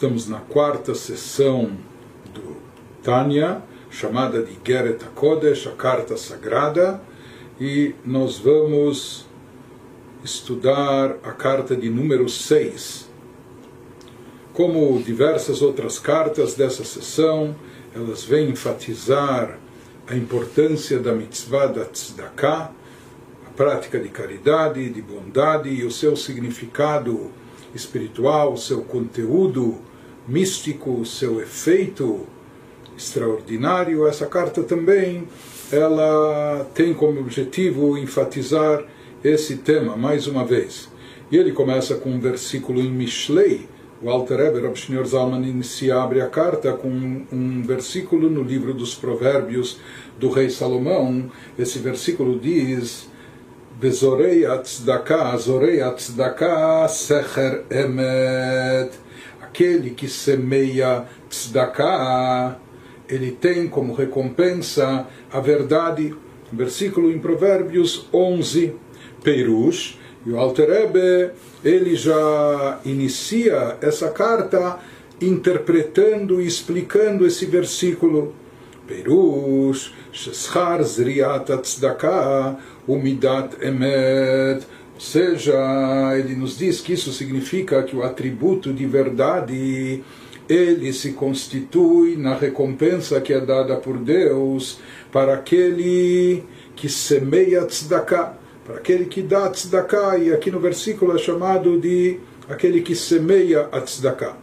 Estamos na quarta sessão do Tânia, chamada de Geret HaKodesh, a carta sagrada, e nós vamos estudar a carta de número 6. Como diversas outras cartas dessa sessão, elas vêm enfatizar a importância da mitzvah da tzedakah, a prática de caridade, de bondade e o seu significado espiritual, seu conteúdo místico, seu efeito extraordinário. Essa carta também ela tem como objetivo enfatizar esse tema mais uma vez. E ele começa com um versículo em Mishlei. O Alter Eber, o Sr. Zalman, inicia, abre a carta com um versículo no livro dos Provérbios do rei Salomão. Esse versículo diz Bezorei Atzdaka, Zorei Atzdaka, Secher Emet. Aquele que semeia Tzedakah, ele tem como recompensa a verdade. Versículo em Provérbios 11, Perush, e o Alter Ebe, ele já inicia essa carta interpretando e explicando esse versículo. Perush, Sheschar Zriat Tzedakah, Umidat Emet. Seja, ele nos diz que isso significa que o atributo de verdade ele se constitui na recompensa que é dada por Deus para aquele que semeia tzedakah, para aquele que dá tzedakah, e aqui no versículo é chamado de aquele que semeia a tzedakah.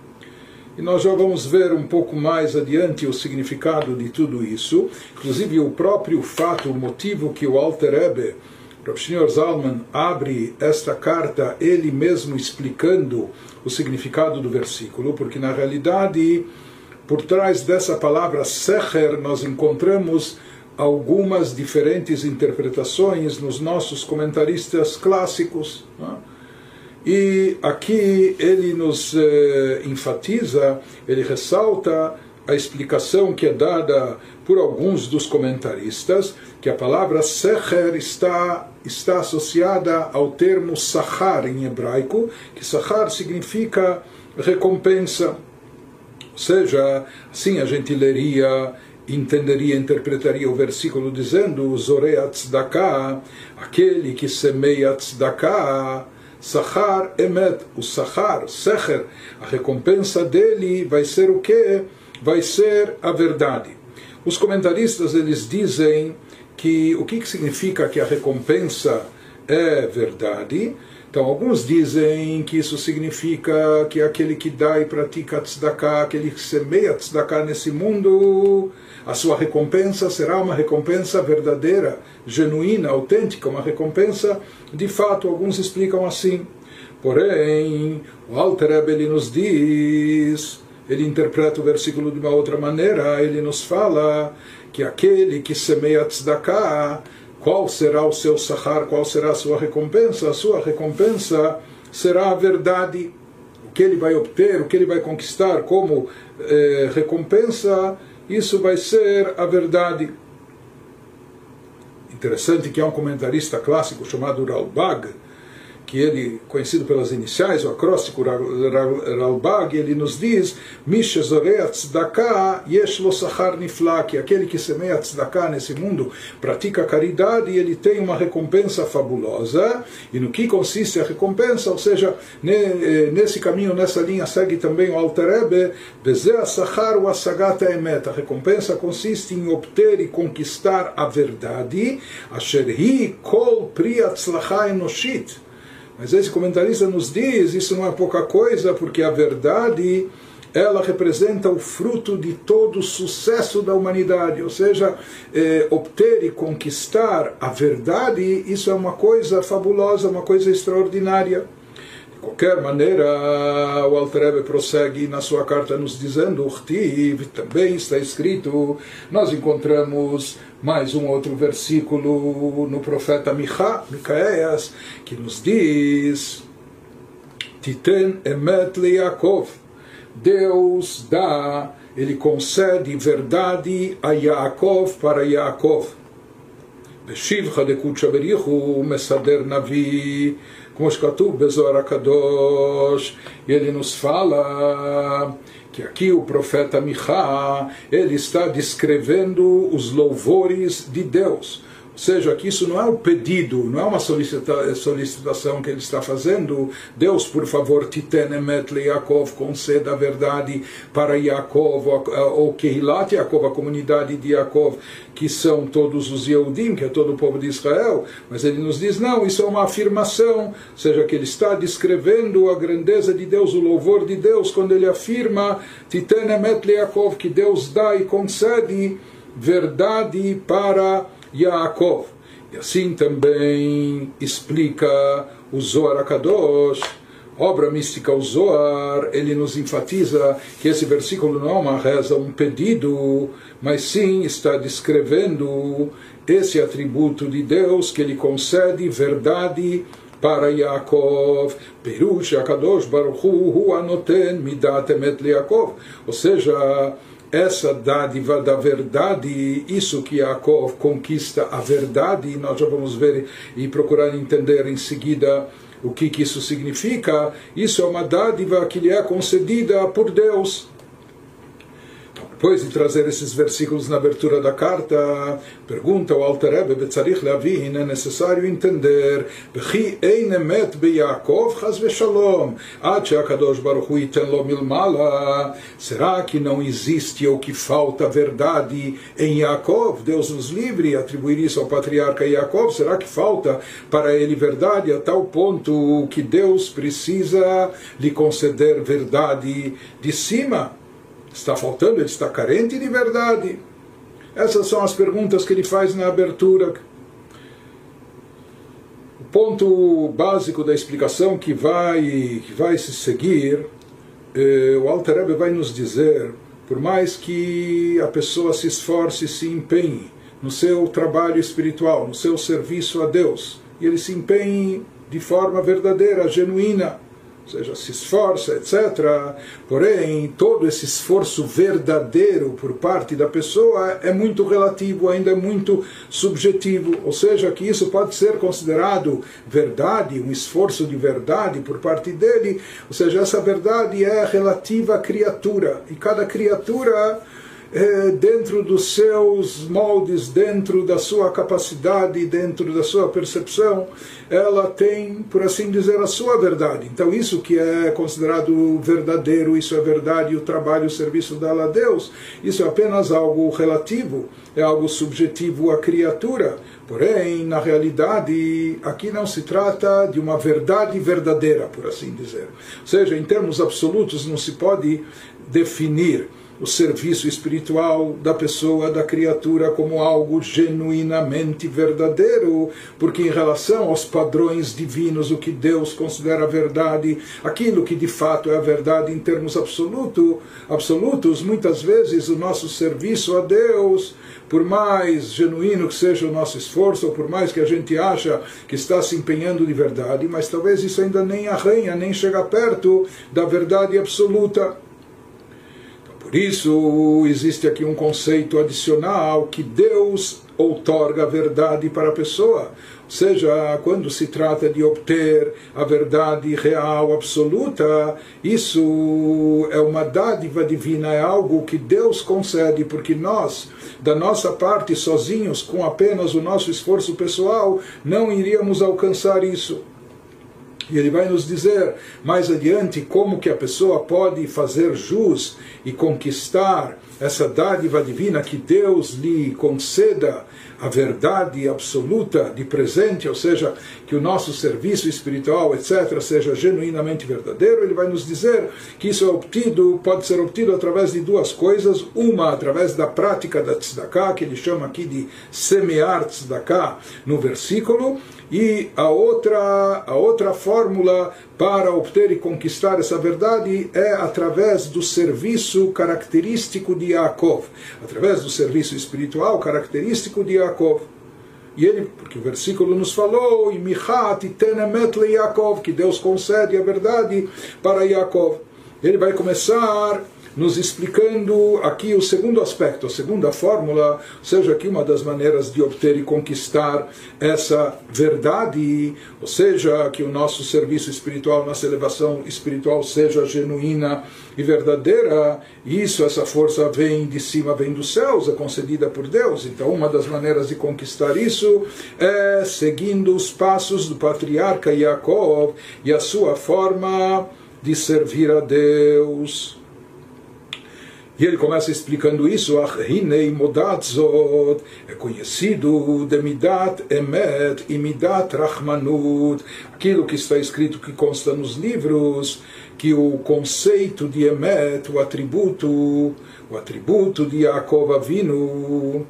E nós já vamos ver um pouco mais adiante o significado de tudo isso, inclusive o próprio fato, o motivo que o Alter Ebe, o Sr. Zalman, abre esta carta, ele mesmo explicando o significado do versículo, porque na realidade, por trás dessa palavra secher, nós encontramos algumas diferentes interpretações nos nossos comentaristas clássicos. Né? E aqui ele nos eh, enfatiza, ele ressalta a explicação que é dada por alguns dos comentaristas, que a palavra secher está, está associada ao termo sahar em hebraico, que sahar significa recompensa. Ou seja, assim a gente leria, entenderia, interpretaria o versículo dizendo Zorei tzedakah, aquele que semeia tzedakah, Sahar Emet, o Sahar, Secher, a recompensa dele vai ser o que? Vai ser a verdade. Os comentaristas eles dizem que o que, que significa que a recompensa é verdade. Então, alguns dizem que isso significa que aquele que dá e pratica tzedakah, aquele que semeia tzedakah nesse mundo, a sua recompensa será uma recompensa verdadeira, genuína, autêntica, uma recompensa de fato. Alguns explicam assim. Porém, o Alter Rebbe, nos diz, ele interpreta o versículo de uma outra maneira, ele nos fala que aquele que semeia tzedakah, qual será o seu sahar, qual será a sua recompensa? A sua recompensa será a verdade. O que ele vai obter, o que ele vai conquistar como eh, recompensa isso vai ser a verdade. Interessante que há um comentarista clássico chamado Ralbag, que ele, conhecido pelas iniciais, o acróstico Ralbag, ele nos diz, Misha yesh lo que aquele que semeia tzedakah nesse mundo pratica caridade e ele tem uma recompensa fabulosa. E no que consiste a recompensa? Ou seja, eh, nesse caminho, nessa linha, segue também o Alter Rebbe, Bezeh sachar o. A recompensa consiste em obter e conquistar a verdade, asher hi kol pri atzlacha enoshit mas esse comentarista nos diz, isso não é pouca coisa, porque a verdade ela representa o fruto de todo o sucesso da humanidade, ou seja, eh, obter e conquistar a verdade, isso é uma coisa fabulosa, uma coisa extraordinária De qualquer maneira, o Alter prossegue na sua carta nos dizendo, Urtiv, também está escrito, nós encontramos mais um outro versículo no profeta Micha, Micaeias, que nos diz, Titen emet le Yaakov, Deus dá, ele concede verdade a Yaakov para Yaakov. בשבחה דקודשא בריחו מסדר נביא, como escreveu Bezor Akadosh, e ele nos fala que aqui o profeta Michá, ele está descrevendo os louvores de Deus. Seja, que isso não é um pedido, não é uma solicitação que ele está fazendo. Deus, por favor, Titenemet Yaakov, conceda a verdade para Yaakov, ou Kehilat Yaakov, a comunidade de Yaakov, que são todos os Yehudim, que é todo o povo de Israel. Mas ele nos diz, não, isso é uma afirmação, seja, que ele está descrevendo a grandeza de Deus, o louvor de Deus, quando ele afirma Titenemet Yaakov, que Deus dá e concede verdade para Yaakov. E assim também explica o Zohar Akadosh, obra mística o Zohar, ele nos enfatiza que esse versículo não é uma reza, um pedido, mas sim está descrevendo esse atributo de Deus que ele concede verdade para Yaakov, Perush Akadosh Baruch Hu Anoten Midat Emet Yaakov, ou seja, essa dádiva da verdade, isso que Yaakov conquista a verdade, nós já vamos ver e procurar entender em seguida o que, que isso significa. Isso é uma dádiva que lhe é concedida por Deus. Depois de trazer esses versículos na abertura da carta, pergunta o Alter Rebbe, Betzarich Leavin, é necessário entender, Bechi einemet beYaakov chas she'akadosh baruch hu milmala, será que não existe ou que falta verdade em Yaakov? Deus nos livre, atribuir isso ao patriarca Yaakov, será que falta para ele verdade a tal ponto que Deus precisa lhe conceder verdade de cima? Está faltando? Ele está carente de verdade? Essas são as perguntas que ele faz na abertura. O ponto básico da explicação que vai, que vai se seguir, eh, o Alter Rebbe vai nos dizer, por mais que a pessoa se esforce e se empenhe no seu trabalho espiritual, no seu serviço a Deus, e ele se empenhe de forma verdadeira, genuína, ou seja, se esforça, etc. Porém, todo esse esforço verdadeiro por parte da pessoa é muito relativo, ainda é muito subjetivo. Ou seja, que isso pode ser considerado verdade, um esforço de verdade por parte dele. Ou seja, essa verdade é relativa à criatura. E cada criatura é, dentro dos seus moldes, dentro da sua capacidade, dentro da sua percepção, ela tem, por assim dizer, a sua verdade. Então, isso que é considerado verdadeiro, isso é verdade, o trabalho, o serviço dela a Deus, isso é apenas algo relativo, é algo subjetivo à criatura. Porém, na realidade, aqui não se trata de uma verdade verdadeira, por assim dizer. Ou seja, em termos absolutos, não se pode definir o serviço espiritual da pessoa, da criatura, como algo genuinamente verdadeiro, porque em relação aos padrões divinos, o que Deus considera verdade, aquilo que de fato é a verdade em termos absoluto, absolutos, muitas vezes o nosso serviço a Deus, por mais genuíno que seja o nosso esforço, ou por mais que a gente acha que está se empenhando de verdade, mas talvez isso ainda nem arranha, nem chega perto da verdade absoluta. Por isso, existe aqui um conceito adicional que Deus outorga a verdade para a pessoa. Ou seja, quando se trata de obter a verdade real, absoluta, isso é uma dádiva divina, é algo que Deus concede, porque nós, da nossa parte, sozinhos, com apenas o nosso esforço pessoal, não iríamos alcançar isso. E ele vai nos dizer mais adiante como que a pessoa pode fazer jus e conquistar essa dádiva divina que Deus lhe conceda a verdade absoluta de presente, ou seja, que o nosso serviço espiritual, etc., seja genuinamente verdadeiro, ele vai nos dizer que isso é obtido, pode ser obtido através de duas coisas, uma através da prática da tzedakah, que ele chama aqui de semear tzedakah no versículo, e a outra, a outra fórmula para obter e conquistar essa verdade é através do serviço característico de Yaakov, através do serviço espiritual característico de Yaakov. E ele, porque o versículo nos falou, e Michat que Deus concede a verdade para Yaakov. Ele vai começar nos explicando aqui o segundo aspecto, a segunda fórmula, seja aqui uma das maneiras de obter e conquistar essa verdade, ou seja, que o nosso serviço espiritual, nossa elevação espiritual seja genuína e verdadeira, isso, essa força vem de cima, vem dos céus, é concedida por Deus. Então, uma das maneiras de conquistar isso é seguindo os passos do patriarca Yaakov e a sua forma de servir a Deus. E ele começa explicando isso, Hinei Modatzot, é conhecido de Midat Emet e Midat Rahmanut, aquilo que está escrito, que consta nos livros, que o conceito de Emet, o atributo, o atributo de Yaakov Avinu,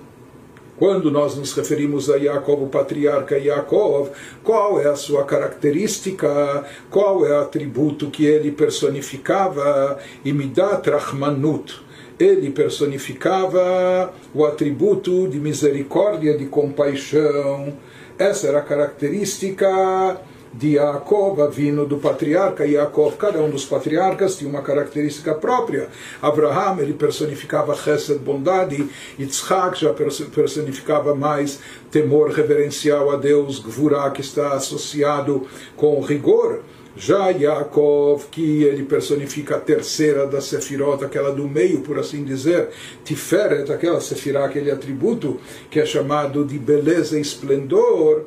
quando nós nos referimos a Yaakov, o patriarca Yaakov, qual é a sua característica, qual é o atributo que ele personificava, e Midat Rahmanut, ele personificava o atributo de misericórdia, de compaixão. Essa era a característica de Yaakov, vindo do patriarca Yaakov. Cada um dos patriarcas tinha uma característica própria. Abraham, ele personificava Chesed, bondade. Yitzhak já personificava mais temor reverencial a Deus, Gvurah, que está associado com rigor. Já Yaakov, que ele personifica a terceira da Sefirot, aquela do meio, por assim dizer, Tiferet, aquela Sefirah, aquele atributo que é chamado de beleza e esplendor,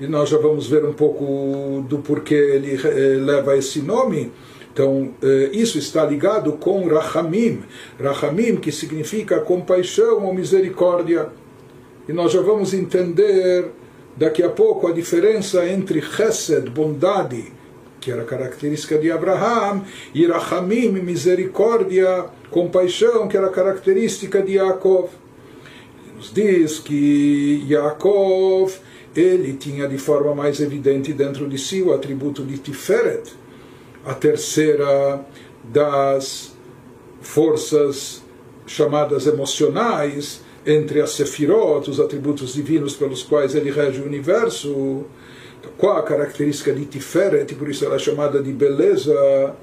e nós já vamos ver um pouco do porquê ele eh, leva esse nome. Então, eh, isso está ligado com Rahamim, Rahamim, que significa compaixão ou misericórdia. E nós já vamos entender daqui a pouco a diferença entre Chesed, bondade, que era característica de Abraham, e misericórdia, compaixão, que era característica de Yaakov. Ele nos diz que Yaakov, ele tinha de forma mais evidente dentro de si o atributo de Tiferet, a terceira das forças chamadas emocionais, entre as sefirot, os atributos divinos pelos quais ele rege o universo, qual a característica de Tiferet, por isso ela é chamada de beleza?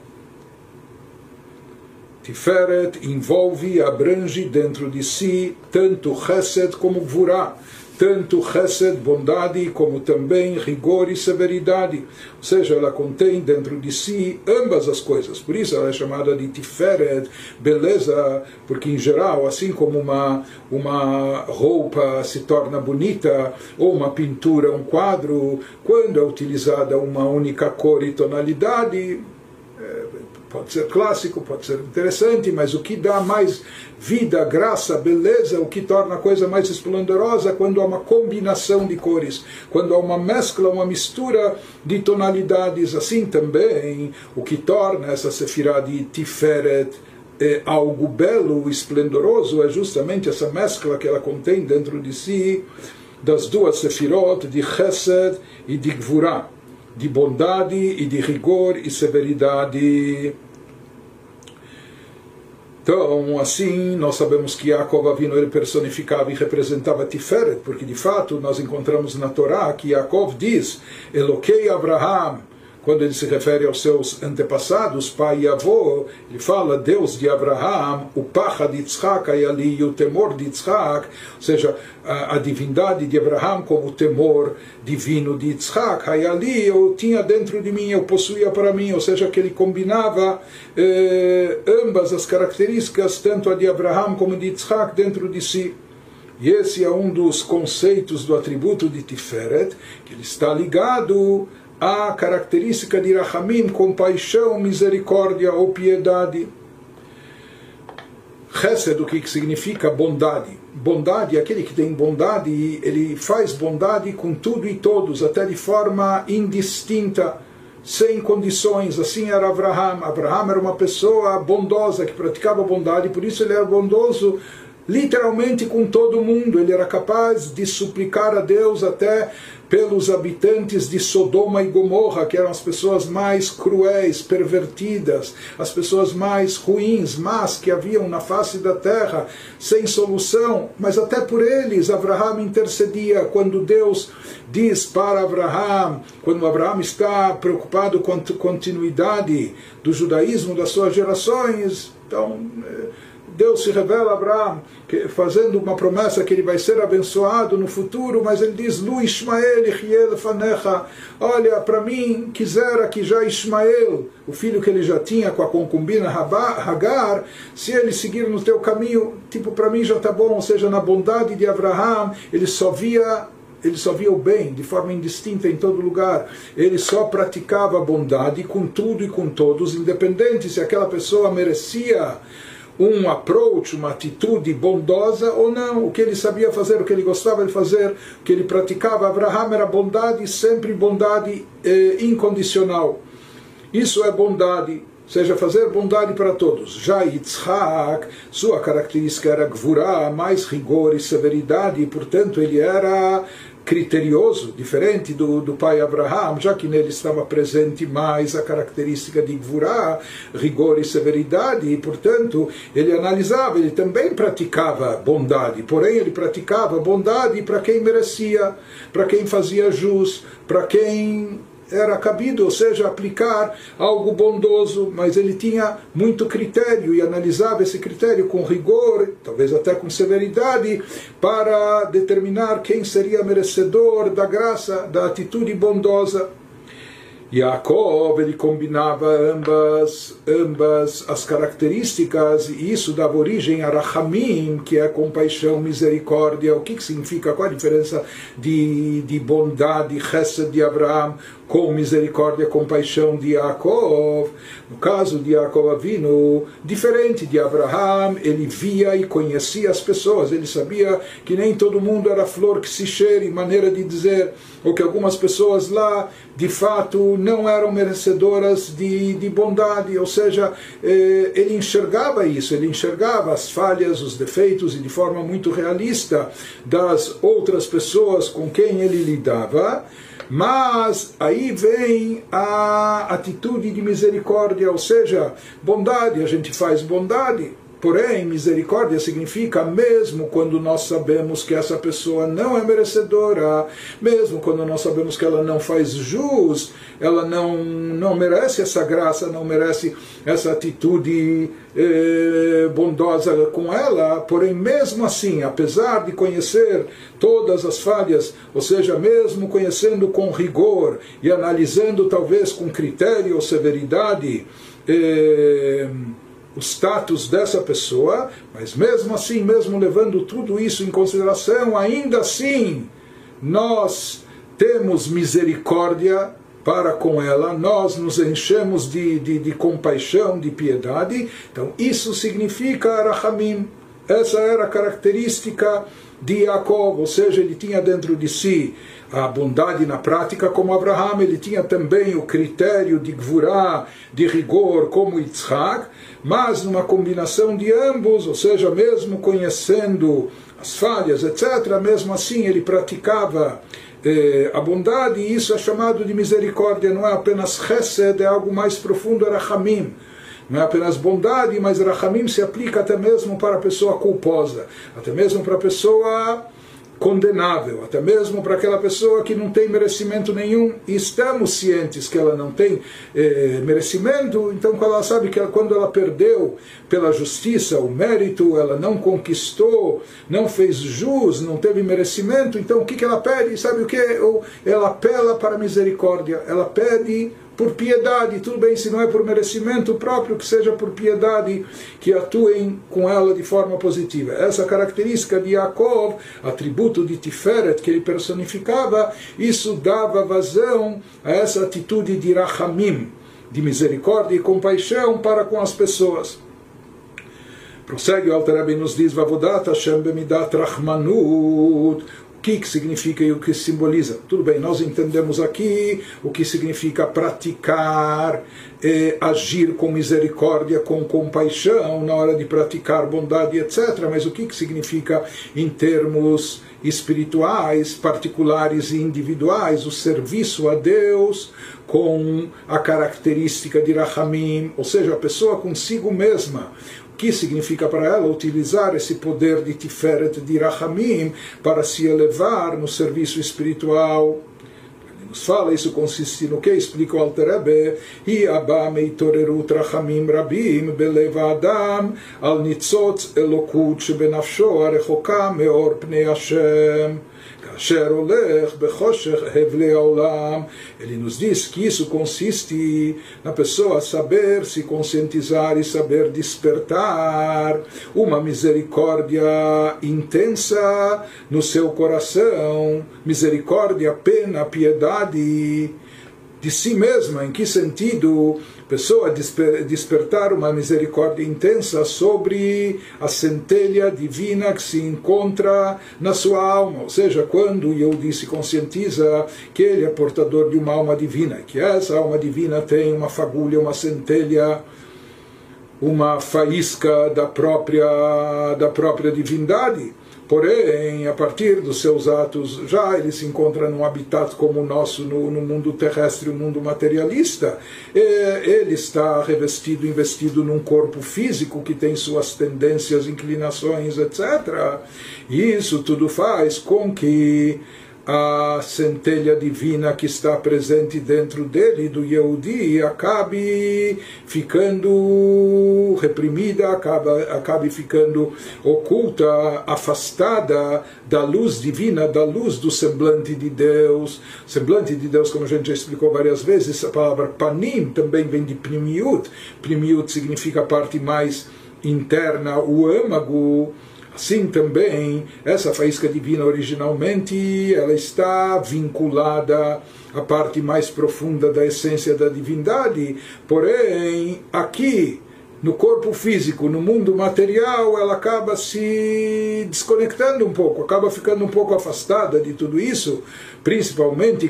Tiferet envolve e abrange dentro de si tanto Chesed como Gvurah tanto chesed, bondade, como também rigor e severidade. Ou seja, ela contém dentro de si ambas as coisas. Por isso ela é chamada de tiferet, beleza, porque em geral, assim como uma, uma roupa se torna bonita, ou uma pintura, um quadro, quando é utilizada uma única cor e tonalidade, é, pode ser clássico, pode ser interessante, mas o que dá mais vida, graça, beleza, o que torna a coisa mais esplendorosa quando há uma combinação de cores, quando há uma mescla, uma mistura de tonalidades, assim também o que torna essa sefirá de Tiferet é algo belo, esplendoroso, é justamente essa mescla que ela contém dentro de si das duas sefirot de Chesed e de Gvurah, de bondade e de rigor e severidade. Então, assim, nós sabemos que Yaakov Avino ele personificava e representava Tiferet, porque de fato nós encontramos na Torá que Yaakov diz: Eloquei Abraham quando ele se refere aos seus antepassados, pai e avô, ele fala Deus de Abraham, o pacha de Yitzhak e ali, o temor de Yitzhak, ou seja, a, a, divindade de Abraham como o temor divino de Yitzhak, aí ali eu tinha dentro de mim, eu possuía para mim, ou seja, que ele combinava eh, ambas as características, tanto a de Abraham como de Yitzhak, dentro de si. E esse é um dos conceitos do atributo de Tiferet, que ele está ligado a característica de Rahamim, compaixão, misericórdia ou piedade. Chesed, o que significa bondade? Bondade, aquele que tem bondade, ele faz bondade com tudo e todos, até de forma indistinta, sem condições. Assim era Abraham. Abraham era uma pessoa bondosa, que praticava bondade, por isso ele era bondoso literalmente com todo mundo. Ele era capaz de suplicar a Deus até pelos habitantes de Sodoma e Gomorra, que eram as pessoas mais cruéis, pervertidas, as pessoas mais ruins, más que haviam na face da terra, sem solução, mas até por eles Abraham intercedia quando Deus diz para Abraham, quando Abraham está preocupado com a continuidade do judaísmo das suas gerações, então eh, Deus se revela a Abraão, fazendo uma promessa que ele vai ser abençoado no futuro, mas ele diz: Lu Ismael fanecha. Olha, para mim, quisera que já Ismael, o filho que ele já tinha com a concubina Hagar, se ele seguir no teu caminho, tipo, para mim já está bom, ou seja, na bondade de Abraão, ele só via ele só via o bem de forma indistinta em todo lugar. Ele só praticava a bondade com tudo e com todos, independente se aquela pessoa merecia um approach, uma atitude bondosa ou não. O que ele sabia fazer, o que ele gostava de fazer, o que ele praticava. Abraham era bondade, sempre bondade eh, incondicional. Isso é bondade, seja fazer bondade para todos. Já Yitzhak, sua característica era gvurá, mais rigor e severidade, e portanto ele era criterioso, diferente do, do pai Abraham, já que nele estava presente mais a característica de Gvurá, rigor e severidade, e portanto ele analisava, ele também praticava bondade, porém ele praticava bondade para quem merecia, para quem fazia jus, para quem era cabido, ou seja, aplicar algo bondoso, mas ele tinha muito critério e analisava esse critério com rigor, talvez até com severidade, para determinar quem seria merecedor da graça, da atitude bondosa. Yaakov ele combinava ambas, ambas as características e isso dava origem a Rahamim, que é compaixão, misericórdia. O que, que significa? Qual a diferença de, de bondade, Chesed de Abraão com misericórdia, compaixão de Yaakov? No caso de Yaakov Avinu, diferente de Abraham, ele via e conhecia as pessoas, ele sabia que nem todo mundo era flor que se cheire, maneira de dizer, ou que algumas pessoas lá, de fato, não eram merecedoras de, de bondade, ou seja, eh, ele enxergava isso, ele enxergava as falhas, os defeitos, e de forma muito realista das outras pessoas com quem ele lidava, mas aí vem a atitude de misericórdia, ou seja, bondade, a gente faz bondade. Porém, misericórdia significa mesmo quando nós sabemos que essa pessoa não é merecedora, mesmo quando nós sabemos que ela não faz jus, ela não, não merece essa graça, não merece essa atitude eh, bondosa com ela, porém, mesmo assim, apesar de conhecer todas as falhas, ou seja, mesmo conhecendo com rigor e analisando talvez com critério ou severidade, eh, o status dessa pessoa, mas mesmo assim, mesmo levando tudo isso em consideração, ainda assim nós temos misericórdia para com ela, nós nos enchemos de, de, de compaixão, de piedade. Então, isso significa Arahamim. Essa era a característica de Jacob, ou seja, ele tinha dentro de si a bondade na prática como Abraham, ele tinha também o critério de Gvurá, de rigor como Yitzhak, mas numa combinação de ambos, ou seja, mesmo conhecendo as falhas, etc., mesmo assim ele praticava eh, a bondade, e isso é chamado de misericórdia, não é apenas chesed, é algo mais profundo, era Hamim não é apenas bondade, mas Rahamim se aplica até mesmo para a pessoa culposa, até mesmo para a pessoa condenável, até mesmo para aquela pessoa que não tem merecimento nenhum, e estamos cientes que ela não tem eh, merecimento, então quando ela sabe que ela, quando ela perdeu pela justiça o mérito, ela não conquistou, não fez jus, não teve merecimento, então o que, que ela pede? Sabe o que? Ela apela para a misericórdia, ela pede por piedade, tudo bem, se não é por merecimento próprio, que seja por piedade, que atuem com ela de forma positiva. Essa característica de Yaakov, atributo de Tiferet que ele personificava, isso dava vazão a essa atitude de Rahamim, de misericórdia e compaixão para com as pessoas. Prossegue o Alter nos diz, Vavodat Hashem bemidat Rahmanut, que, que significa e o que simboliza. Tudo bem, nós entendemos aqui o que significa praticar, eh, agir com misericórdia, com compaixão, na hora de praticar bondade, etc. Mas o que, que significa em termos espirituais, particulares e individuais, o serviço a Deus com a característica de Rahamim, ou seja, a pessoa consigo mesma, que significa para ela utilizar esse poder de Tiferet de Rahamim para se elevar no serviço espiritual. Nos fala, isso consiste no que? Explica o Alter Rebbe, Hi abba meitorerut Rachamim rabim belev adam al nitzotz elokut shebenafsho arechoka meor pnei Hashem. Ele nos diz que isso consiste na pessoa saber se conscientizar e saber despertar uma misericórdia intensa no seu coração, misericórdia, pena, piedade de si mesma. Em que sentido? Pessoa desper, despertar uma misericórdia intensa sobre a centelha divina que se encontra na sua alma. Ou seja, quando Yehudi se conscientiza que ele é portador de uma alma divina, que essa alma divina tem uma fagulha, uma centelha uma faísca da própria da própria divindade Porém, a partir dos seus atos, já ele se encontra num habitat como o nosso, no, no mundo terrestre, no mundo materialista. Ele está revestido, investido num corpo físico que tem suas tendências, inclinações, etc. E isso tudo faz com que a centelha divina que está presente dentro dele, do Yehudi, acabe ficando reprimida, acaba, acabe ficando oculta, afastada da luz divina, da luz do semblante de Deus. Semblante de Deus, como a gente já explicou várias vezes, a palavra panim também vem de primiut. Primiut significa a parte mais interna, o âmago Assim também, essa faísca divina originalmente, ela está vinculada à parte mais profunda da essência da divindade, porém, aqui, no corpo físico, no mundo material, ela acaba se desconectando um pouco, acaba ficando um pouco afastada de tudo isso, principalmente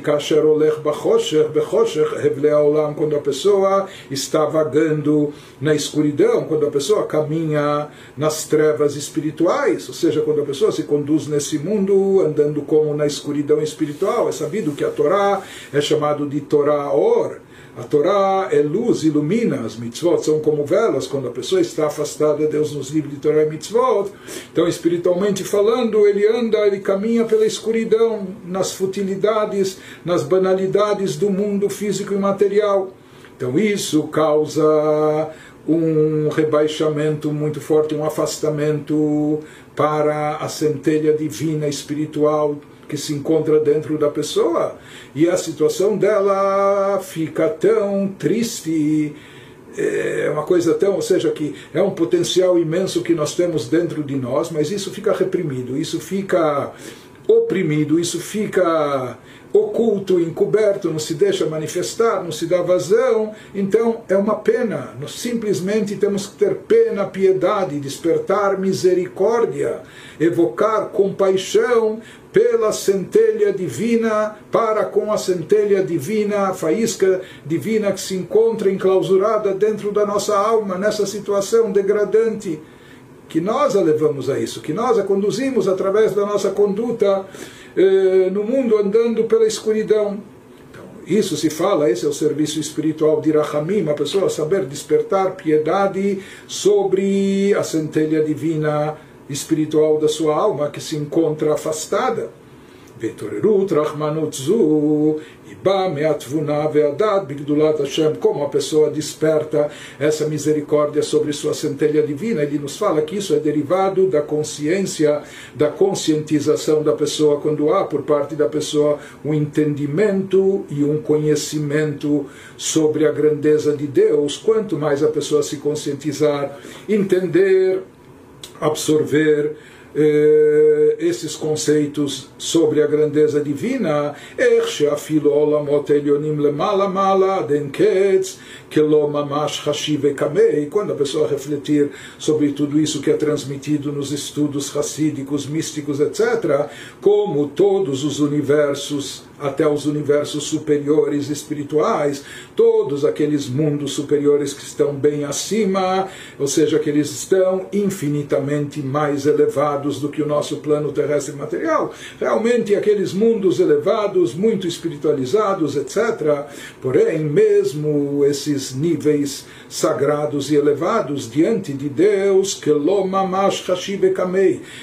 quando a pessoa está vagando na escuridão, quando a pessoa caminha nas trevas espirituais, ou seja, quando a pessoa se conduz nesse mundo andando como na escuridão espiritual. É sabido que a Torá é chamado de Torá Or, a Torá é luz, ilumina, as mitzvot são como velas, quando a pessoa está afastada, Deus nos livre de Torá e mitzvot. Então, espiritualmente falando, ele anda, ele caminha pela escuridão, nas futilidades, nas banalidades do mundo físico e material. Então, isso causa um rebaixamento muito forte, um afastamento para a centelha divina espiritual que se encontra dentro da pessoa e a situação dela fica tão triste é uma coisa tão, ou seja, que é um potencial imenso que nós temos dentro de nós, mas isso fica reprimido, isso fica oprimido, isso fica oculto, encoberto, não se deixa manifestar, não se dá vazão, então é uma pena. Nós simplesmente temos que ter pena, piedade, despertar misericórdia, evocar compaixão pela centelha divina, para com a centelha divina, a faísca divina que se encontra enclausurada dentro da nossa alma, nessa situação degradante que nós a levamos a isso, que nós a conduzimos através da nossa conduta eh, no mundo andando pela escuridão. Então, isso se fala, esse é o serviço espiritual de Rahamim, a pessoa saber despertar piedade sobre a centelha divina espiritual da sua alma que se encontra afastada. והתעוררות רחמנות זו היא באה מהתבונה והדעת בגדולת Hashem, como a pessoa desperta essa misericórdia sobre sua centelha divina. Ele nos fala que isso é derivado da consciência, da conscientização da pessoa, quando há por parte da pessoa um entendimento e um conhecimento sobre a grandeza de Deus. Quanto mais a pessoa se conscientizar, entender, absorver, eh, esses conceitos sobre a grandeza divina, quando a pessoa refletir sobre tudo isso que é transmitido nos estudos racídicos, místicos, etc., como todos os universos até os universos superiores espirituais, todos aqueles mundos superiores que estão bem acima, ou seja, que eles estão infinitamente mais elevados do que o nosso plano terrestre material. Realmente, aqueles mundos elevados, muito espiritualizados, etc. Porém, mesmo esses níveis sagrados e elevados diante de Deus, que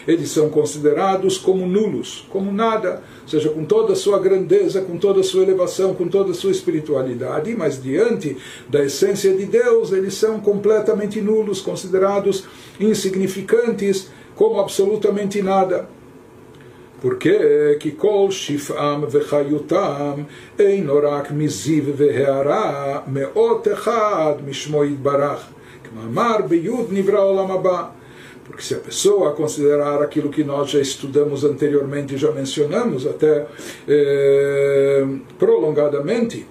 eles são considerados como nulos, como nada seja, com toda a sua grandeza, com toda a sua elevação, com toda a sua espiritualidade, mas diante da essência de Deus, eles são completamente nulos, considerados insignificantes, como absolutamente nada. Porque que kol shif'am vechayutam eino rak miziv ve'hara me'ot echad mishmo yitbarach. כמאמר ביוד נברא עולם הבא porque se a pessoa considerar aquilo que nós já estudamos anteriormente, já mencionamos até eh, prolongadamente,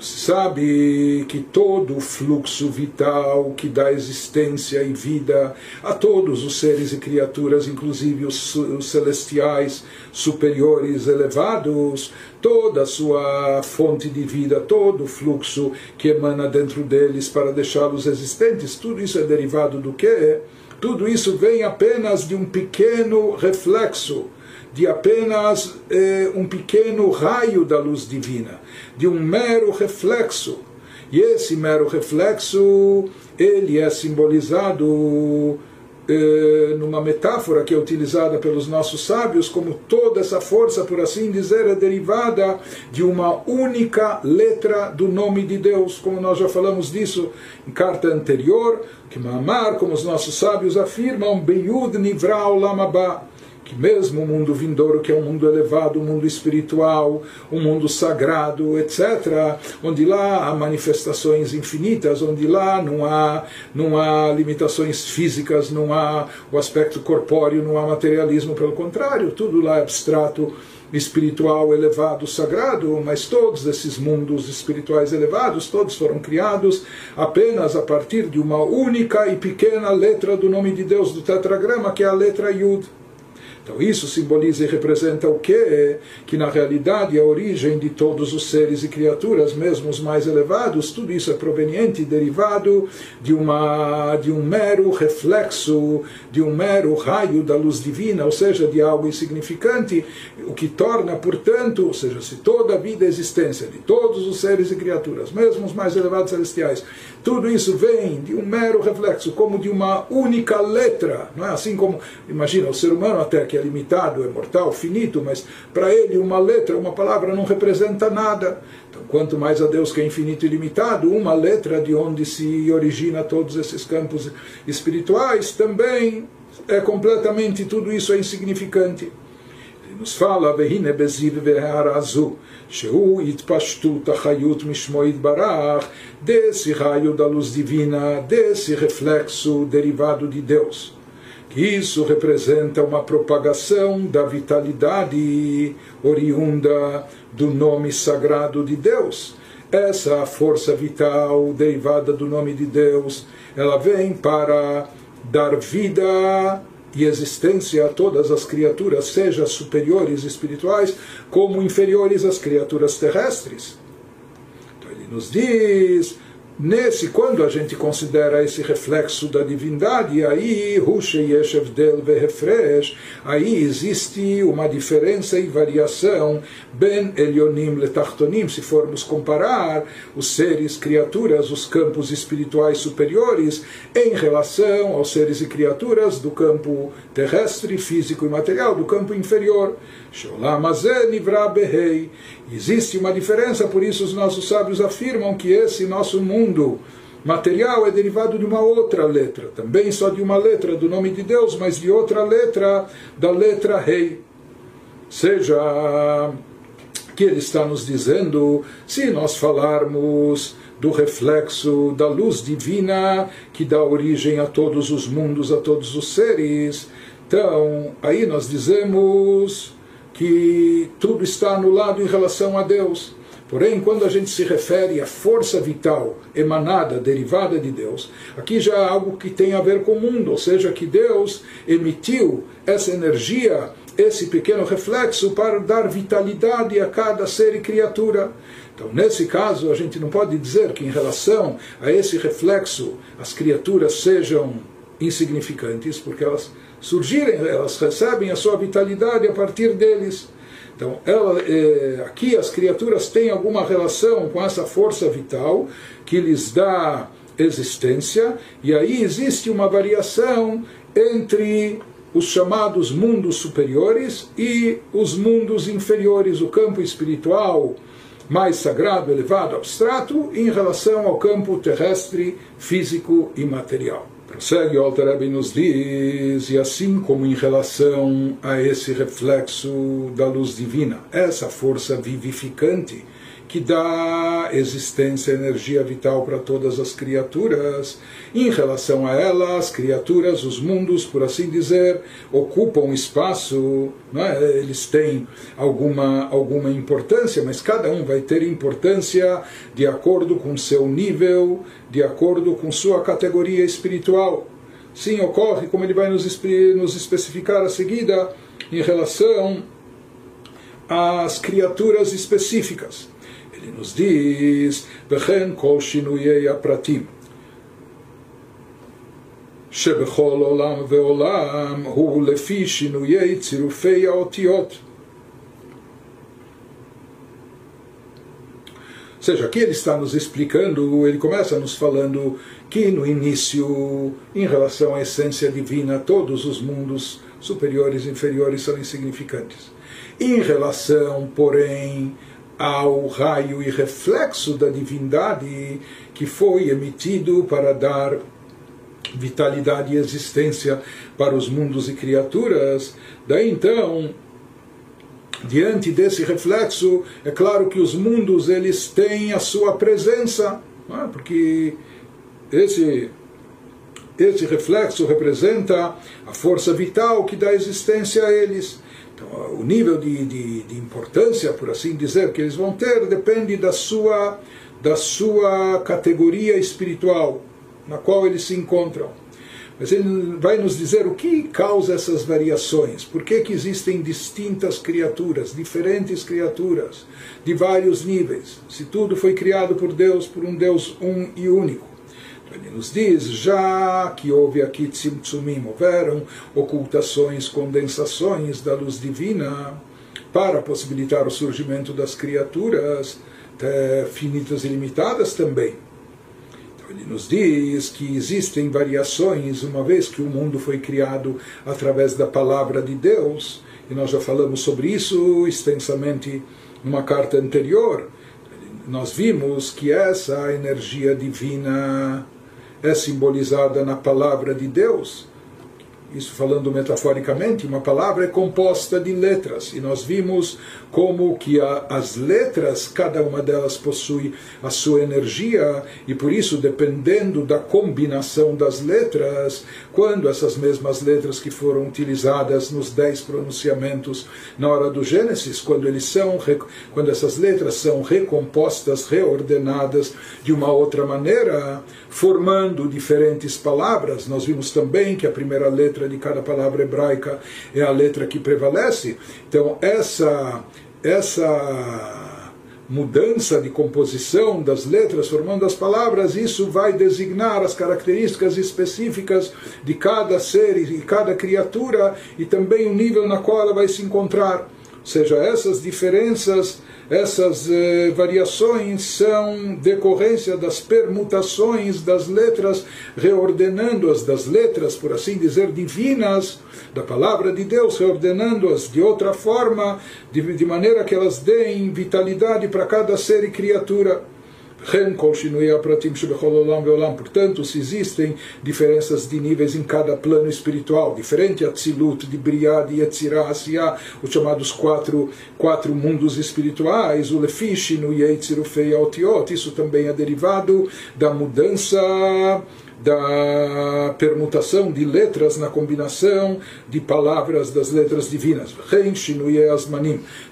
se sabe que todo o fluxo vital que dá existência e vida a todos os seres e criaturas, inclusive os, os celestiais superiores elevados, toda a sua fonte de vida, todo o fluxo que emana dentro deles para deixá-los existentes, tudo isso é derivado do que? Tudo isso vem apenas de um pequeno reflexo, de apenas eh, um pequeno raio da luz divina, de um mero reflexo. E esse mero reflexo, ele é simbolizado numa metáfora que é utilizada pelos nossos sábios, como toda essa força, por assim dizer, é derivada de uma única letra do nome de Deus, como nós já falamos disso em carta anterior, que Mamar, como os nossos sábios afirmam, Beyud Nivra Olam que mesmo o mundo vindouro, que é um mundo elevado, um mundo espiritual, um mundo sagrado, etc., onde lá há manifestações infinitas, onde lá não há, não há limitações físicas, não há o aspecto corpóreo, não há materialismo, pelo contrário, tudo lá é abstrato, espiritual elevado, sagrado, mas todos esses mundos espirituais elevados, todos foram criados apenas a partir de uma única e pequena letra do nome de Deus do tetragrama, que é a letra Yud. Então isso simboliza e representa o que? Que na realidade a origem de todos os seres e criaturas, mesmo os mais elevados, tudo isso é proveniente e derivado de, uma, de um mero reflexo, de um mero raio da luz divina, ou seja, de algo insignificante, o que torna, portanto, ou seja, se toda a vida e existência de todos os seres e criaturas, mesmo os mais elevados celestiais, tudo isso vem de um mero reflexo, como de uma única letra, não é assim como, imagina, o ser humano até que é limitado, é mortal, finito, mas para ele uma letra, uma palavra não representa nada. Então, quanto mais a Deus que é infinito e limitado, uma letra de onde se origina todos esses campos espirituais também é completamente, tudo isso é insignificante Ele nos fala, Vehine beziv ve'harazu, שהוא התפשטות החיות משמו יתברך, desse raio da luz divina, desse reflexo derivado de Deus. Isso representa uma propagação da vitalidade oriunda do nome sagrado de Deus. Essa força vital derivada do nome de Deus, ela vem para dar vida e existência a todas as criaturas, seja superiores espirituais como inferiores às criaturas terrestres. Então ele nos diz Nesse, quando a gente considera esse reflexo da divindade, aí, aí existe uma diferença e variação, ben elionim letachtonim, se formos comparar os seres, criaturas, os campos espirituais superiores, em relação aos seres e criaturas do campo terrestre, físico e material, do campo inferior. Existe uma diferença, por isso os nossos sábios afirmam que esse nosso mundo material é derivado de uma outra letra, também só de uma letra do nome de Deus, mas de outra letra da letra Rei. Seja que ele está nos dizendo, se nós falarmos do reflexo da luz divina que dá origem a todos os mundos, a todos os seres, Então, aí nós dizemos que tudo está anulado em relação a Deus. Porém, quando a gente se refere à força vital emanada, derivada de Deus, aqui já é algo que tem a ver com o mundo, ou seja, que Deus emitiu essa energia, esse pequeno reflexo, para dar vitalidade a cada ser e criatura. Então, nesse caso, a gente não pode dizer que, em relação a esse reflexo, as criaturas sejam insignificantes, porque elas surgirem, elas recebem a sua vitalidade a partir deles. Então, ela, é, aqui as criaturas têm alguma relação com essa força vital que lhes dá existência, e aí existe uma variação entre os chamados mundos superiores e os mundos inferiores, o campo espiritual mais sagrado, elevado, abstrato, em relação ao campo terrestre, físico e material. Prossegue o Alter Rebbe nos diz, e assim como em relação a esse reflexo da luz divina, essa força vivificante que dá existência, energia vital para todas as criaturas. Em relação a ela, as criaturas, os mundos, por assim dizer, ocupam espaço, é? eles têm alguma, alguma importância, mas cada um vai ter importância de acordo com seu nível, de acordo com sua categoria espiritual. Sim, ocorre, como ele vai nos, nos especificar a seguida, em relação às criaturas específicas. Ele nos diz, וכן כל שינויי הפרטים. שבכל עולם ועולם הוא לפי שינויי צירופי האותיות. Ou seja, aqui ele está nos explicando, ele começa nos falando que no início, em relação à essência divina, todos os mundos superiores e inferiores são insignificantes. Em relação, porém, ao raio e reflexo da divindade que foi emitido para dar vitalidade e existência para os mundos e criaturas. Daí então, diante desse reflexo, é claro que os mundos eles têm a sua presença, é? porque esse esse reflexo representa a força vital que dá existência a eles. Então, o nível de, de, de, importância, por assim dizer, que eles vão ter depende da sua, da sua categoria espiritual na qual eles se encontram. Mas ele vai nos dizer o que causa essas variações, por que, que existem distintas criaturas, diferentes criaturas, de vários níveis, se tudo foi criado por Deus, por um Deus um e único. Ele nos diz, já que houve aqui tzimtzumim, houveram ocultações, condensações da luz divina para possibilitar o surgimento das criaturas finitas e limitadas também. Então ele nos diz que existem variações, uma vez que o mundo foi criado através da palavra de Deus, e nós já falamos sobre isso extensamente numa carta anterior. Nós vimos que essa energia divina é simbolizada na palavra de Deus. Isso falando metaforicamente, uma palavra é composta de letras, e nós vimos como que a, as letras, cada uma delas possui a sua energia, e por isso, dependendo da combinação das letras, quando essas mesmas letras que foram utilizadas nos dez pronunciamentos na hora do Gênesis, quando eles são, quando essas letras são recompostas, reordenadas de uma outra maneira, formando diferentes palavras, nós vimos também que a primeira letra de cada palavra hebraica é a letra que prevalece. Então, essa essa mudança de composição das letras, formando as palavras, isso vai designar as características específicas de cada ser e cada criatura e também o nível na qual ela vai se encontrar. Ou seja, essas diferenças essas eh, variações são decorrência das permutações das letras, reordenando-as das letras, por assim dizer, divinas, da palavra de Deus, reordenando-as de outra forma, de, de maneira que elas deem vitalidade para cada ser e criatura. Portanto, se existem diferenças de níveis em cada plano espiritual, diferente a Tzilut, de Briah, de Yetzirah, Asiyah, os chamados quatro, quatro mundos espirituais, o Lefish, no Yetzirufei Aotiot, isso também é derivado da mudança da permutação de letras na combinação de palavras das letras divinas.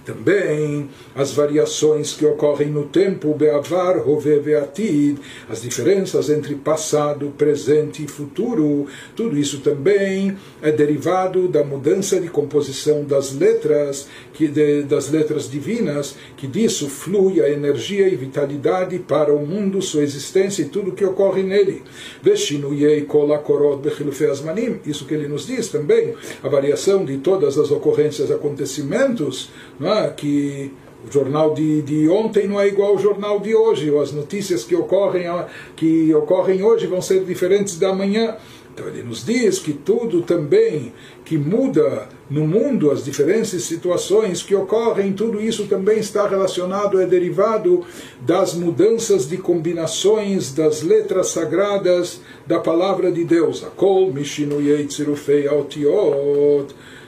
Também as variações que ocorrem no tempo, Beavar, Rove, Beatid, as diferenças entre passado, presente e futuro, tudo isso também é derivado da mudança de composição das letras, que de, das letras divinas, que disso flui a energia e vitalidade para o mundo, sua existência e tudo que ocorre nele. Isso que ele nos diz também, a variação de todas as ocorrências, acontecimentos, é? que o jornal de, de ontem não é igual ao jornal de hoje, ou as notícias que ocorrem, que ocorrem hoje vão ser diferentes da manhã. Então ele nos diz que tudo também que muda no mundo, as diferentes situações que ocorrem, tudo isso também está relacionado, é derivado das mudanças de combinações das letras sagradas da palavra de Deus.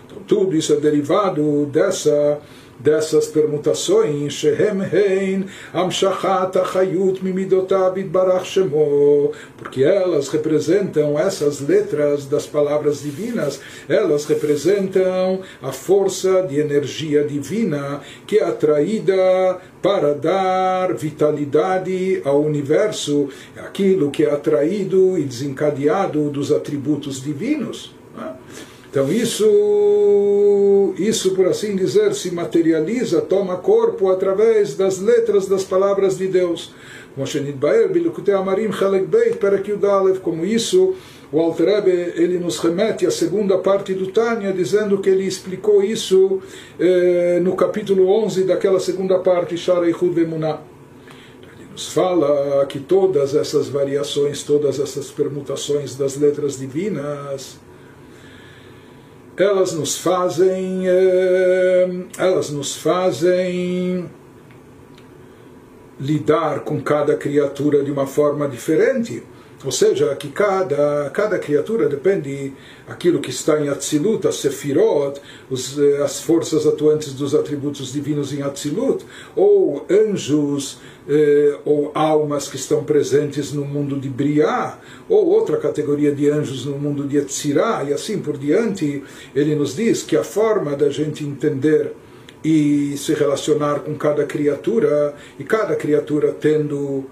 Então, tudo isso é derivado dessa dessas permutações, Shehem Hein, Amshachat Achayut Mimidotav Barach Shemo, porque elas representam essas letras das palavras divinas, elas representam a força de energia divina que é atraída para dar vitalidade ao universo, aquilo que é atraído e desencadeado dos atributos divinos. Né? Então isso, isso por assim dizer, se materializa, toma corpo através das letras das palavras de Deus. Como isso, o Alter Rebbe, ele nos remete à segunda parte do Tânia, dizendo que ele explicou isso eh, no capítulo 11 daquela segunda parte, Shara Ichud Ele nos fala que todas essas variações, todas essas permutações das letras divinas, elas nos fazem eh, elas nos fazem lidar com cada criatura de uma forma diferente ou seja, que cada, cada criatura depende aquilo que está em Atzilut, a Sefirot, os, eh, as forças atuantes dos atributos divinos em Atzilut, ou anjos eh, ou almas que estão presentes no mundo de Briá, ou outra categoria de anjos no mundo de Etzirá, e assim por diante, ele nos diz que a forma da gente entender e se relacionar com cada criatura, e cada criatura tendo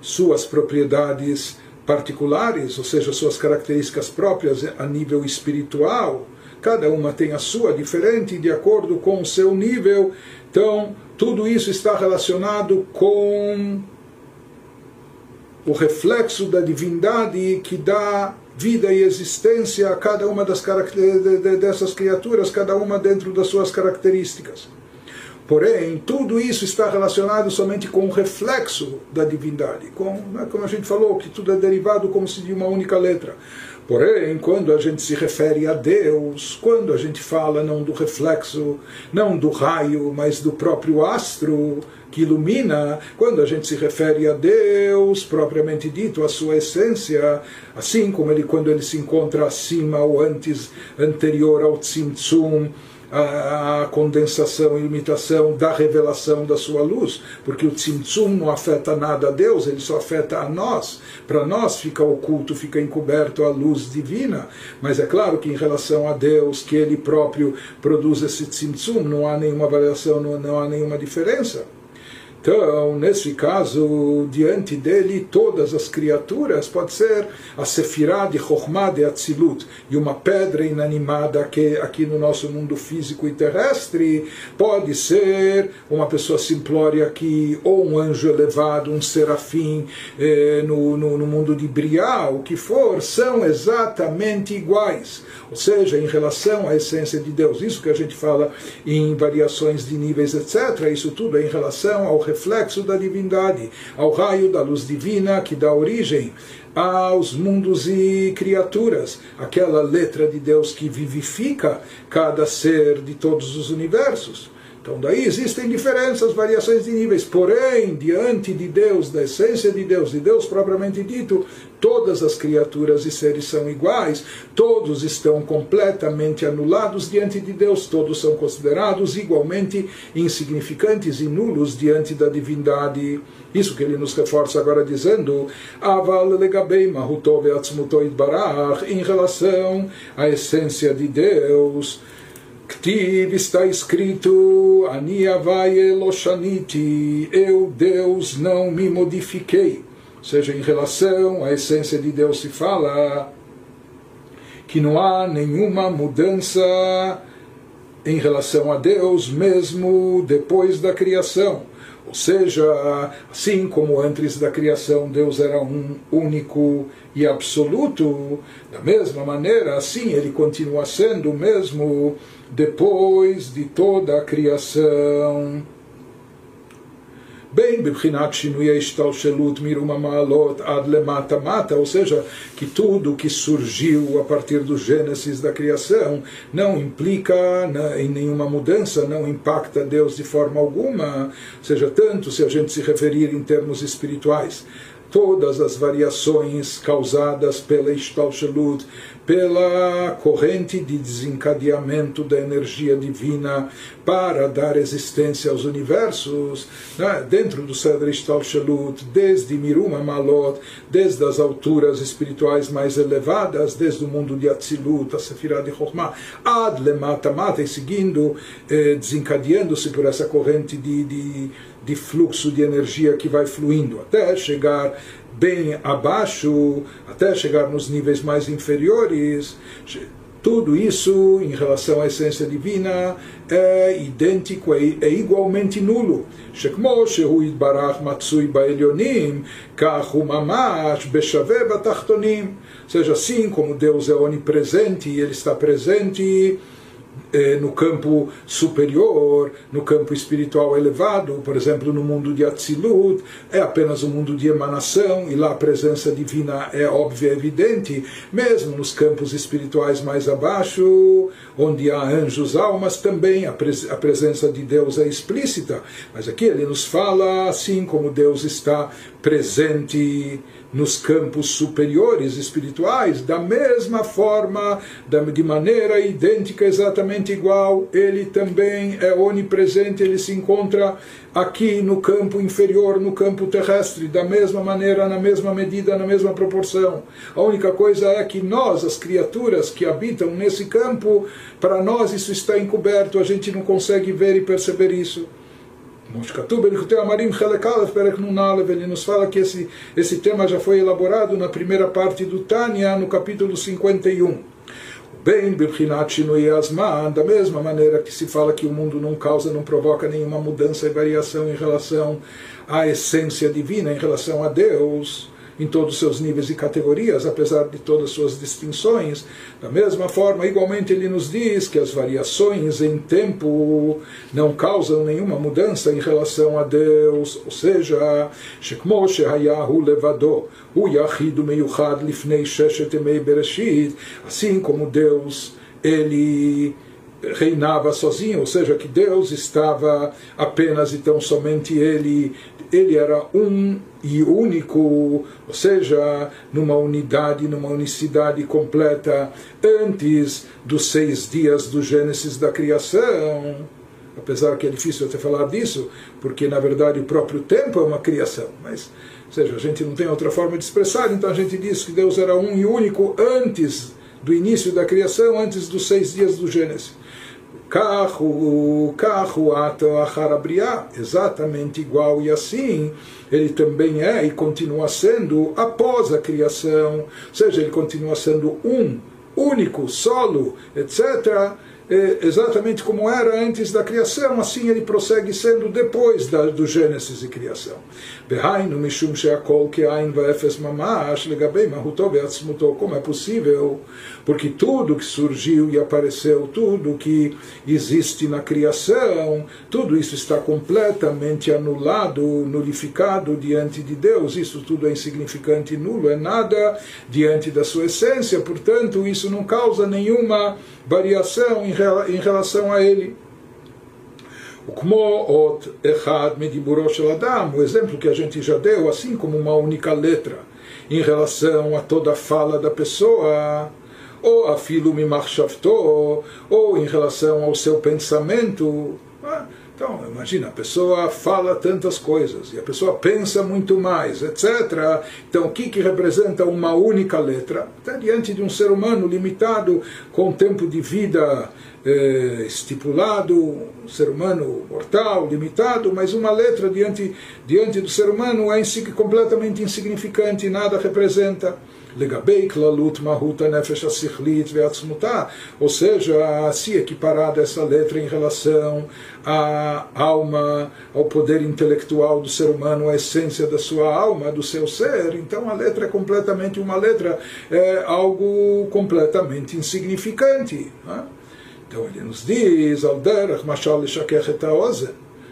suas propriedades particulares, ou seja, suas características próprias a nível espiritual, cada uma tem a sua diferente de acordo com o seu nível. Então, tudo isso está relacionado com o reflexo da divindade que dá vida e existência a cada uma das dessas criaturas, cada uma dentro das suas características. Porém, tudo isso está relacionado somente com o reflexo da divindade, com, né, como a gente falou, que tudo é derivado como se de uma única letra. Porém, quando a gente se refere a Deus, quando a gente fala não do reflexo, não do raio, mas do próprio astro que ilumina, quando a gente se refere a Deus, propriamente dito, a sua essência, assim como ele quando ele se encontra acima ou antes, anterior ao Tzimtzum, a, a condensação e limitação da revelação da sua luz, porque o Tzimtzum não afeta nada a Deus, ele só afeta a nós. Para nós fica oculto, fica encoberto a luz divina, mas é claro que em relação a Deus, que ele próprio produz esse Tzimtzum, não há nenhuma variação, não, não há nenhuma diferença. Então, nesse caso, diante dele, todas as criaturas, pode ser a Sefirah de Chokhmah de Atzilut, e uma pedra inanimada que aqui no nosso mundo físico e terrestre, pode ser uma pessoa simplória aqui, ou um anjo elevado, um serafim eh, no, no, no, mundo de Briá, o que for, são exatamente iguais. Ou seja, em relação à essência de Deus, isso que a gente fala em variações de níveis, etc., isso tudo é em relação ao reflexo da divindade, ao raio da luz divina que dá origem aos mundos e criaturas, aquela letra de Deus que vivifica cada ser de todos os universos. Então daí existem diferenças, variações de níveis, porém, diante de Deus, da essência de Deus, de Deus propriamente dito, todas as criaturas e seres são iguais, todos estão completamente anulados diante de Deus, todos são considerados igualmente insignificantes e nulos diante da divindade. Isso que ele nos reforça agora dizendo, em relação à essência de Deus, Ktiv está escrito, Ani Avai Eloshaniti, eu, Deus, não me modifiquei. Ou seja, em relação à essência de Deus se fala que não há nenhuma mudança em relação a Deus, mesmo depois da criação. Ou seja, assim como antes da criação Deus era um único e absoluto, da mesma maneira, assim ele continua sendo mesmo depois de toda a criação. Bem, בבחינת שינוי ההשתלשלות מרום המעלות עד למטה mata, ou seja, que tudo que surgiu a partir do Gênesis da criação não implica em nenhuma mudança, não impacta Deus de forma alguma, ou seja, tanto se a gente se referir em termos espirituais todas as variações causadas pela Ishtalshalut, pela corrente de desencadeamento da energia divina para dar existência aos universos, né? dentro do Sedr Shalut, desde Miruma Malot, desde as alturas espirituais mais elevadas, desde o mundo de Atzilut, a Sefirah de Chokhmah, ad lemata mata, e seguindo, eh, desencadeando-se por essa corrente de, de, de fluxo de energia que vai fluindo, até chegar bem abaixo, até chegar nos níveis mais inferiores. Tudo isso, em relação à essência divina, é idêntico, é, é igualmente nulo. שכמו שהוא יתברך מצוי בעליונים, כך הוא ממש בשווה בתחתונים. Ou seja, assim como Deus é onipresente e Ele está presente eh, no campo superior, no campo espiritual elevado, por exemplo, no mundo de Atzilut, é apenas um mundo de emanação e lá a presença divina é óbvia, evidente, mesmo nos campos espirituais mais abaixo, onde há anjos, almas, também a, pres a presença de Deus é explícita, mas aqui ele nos fala assim como Deus está presente nos campos superiores espirituais, da mesma forma, de maneira idêntica, exatamente igual, ele também é onipresente, ele se encontra aqui no campo inferior, no campo terrestre, da mesma maneira, na mesma medida, na mesma proporção. A única coisa é que nós, as criaturas que habitam nesse campo, para nós isso está encoberto, a gente não consegue ver e perceber isso. Ele nos fala que esse, esse tema já foi elaborado na primeira parte do Tânia, no capítulo 51. Bem, da mesma maneira que se fala que o mundo não causa, não provoca nenhuma mudança e variação em relação à essência divina, em relação a Deus em todos os seus níveis e categorias, apesar de todas suas distinções. Da mesma forma, igualmente ele nos diz que as variações em tempo não causam nenhuma mudança em relação a Deus, ou seja, Shekmo Shehayahu Levado, o Yahidu Lifnei Sheshet Bereshit, assim como Deus, ele reinava sozinho, ou seja, que Deus estava apenas e tão somente ele ele era um e único, ou seja, numa unidade, numa unicidade completa, antes dos seis dias do Gênesis da criação. Apesar que é difícil até falar disso, porque na verdade o próprio tempo é uma criação, mas, ou seja, a gente não tem outra forma de expressar, então a gente diz que Deus era um e único antes do início da criação, antes dos seis dias do Gênesis. Carro, carro, ato, acharabriá, exatamente igual e assim, ele também é e continua sendo após a criação, ou seja, ele continua sendo um, único, solo, etc exatamente como era antes da criação, assim ele prossegue sendo depois da, do Gênesis e criação. Como é possível? Porque tudo que surgiu e apareceu, tudo que existe na criação, tudo isso está completamente anulado, nulificado diante de Deus. Isso tudo é insignificante e nulo, é nada diante da sua essência. Portanto, isso não causa nenhuma variação em, em relação a ele. כמו אות אחד מדיבורו של אדם, o exemplo que a gente já deu, assim como uma única letra, em relação a toda a fala da pessoa, ou a filo mimachshavto, ou em relação ao seu pensamento. Então, imagina, a pessoa fala tantas coisas e a pessoa pensa muito mais, etc. Então, o que, que representa uma única letra? Até diante de um ser humano limitado, com tempo de vida eh, estipulado, um ser humano mortal, limitado, mas uma letra diante, diante do ser humano é completamente insignificante, nada representa. לגבי כללות מהות הנפש השכלית ועצמותה, ou seja, se equiparada essa letra em relação à alma, ao poder intelectual do ser humano, à essência da sua alma, do seu ser, então a letra é completamente uma letra, é algo completamente insignificante. Né? Então ele nos diz, Alderach Mashal Shakech ou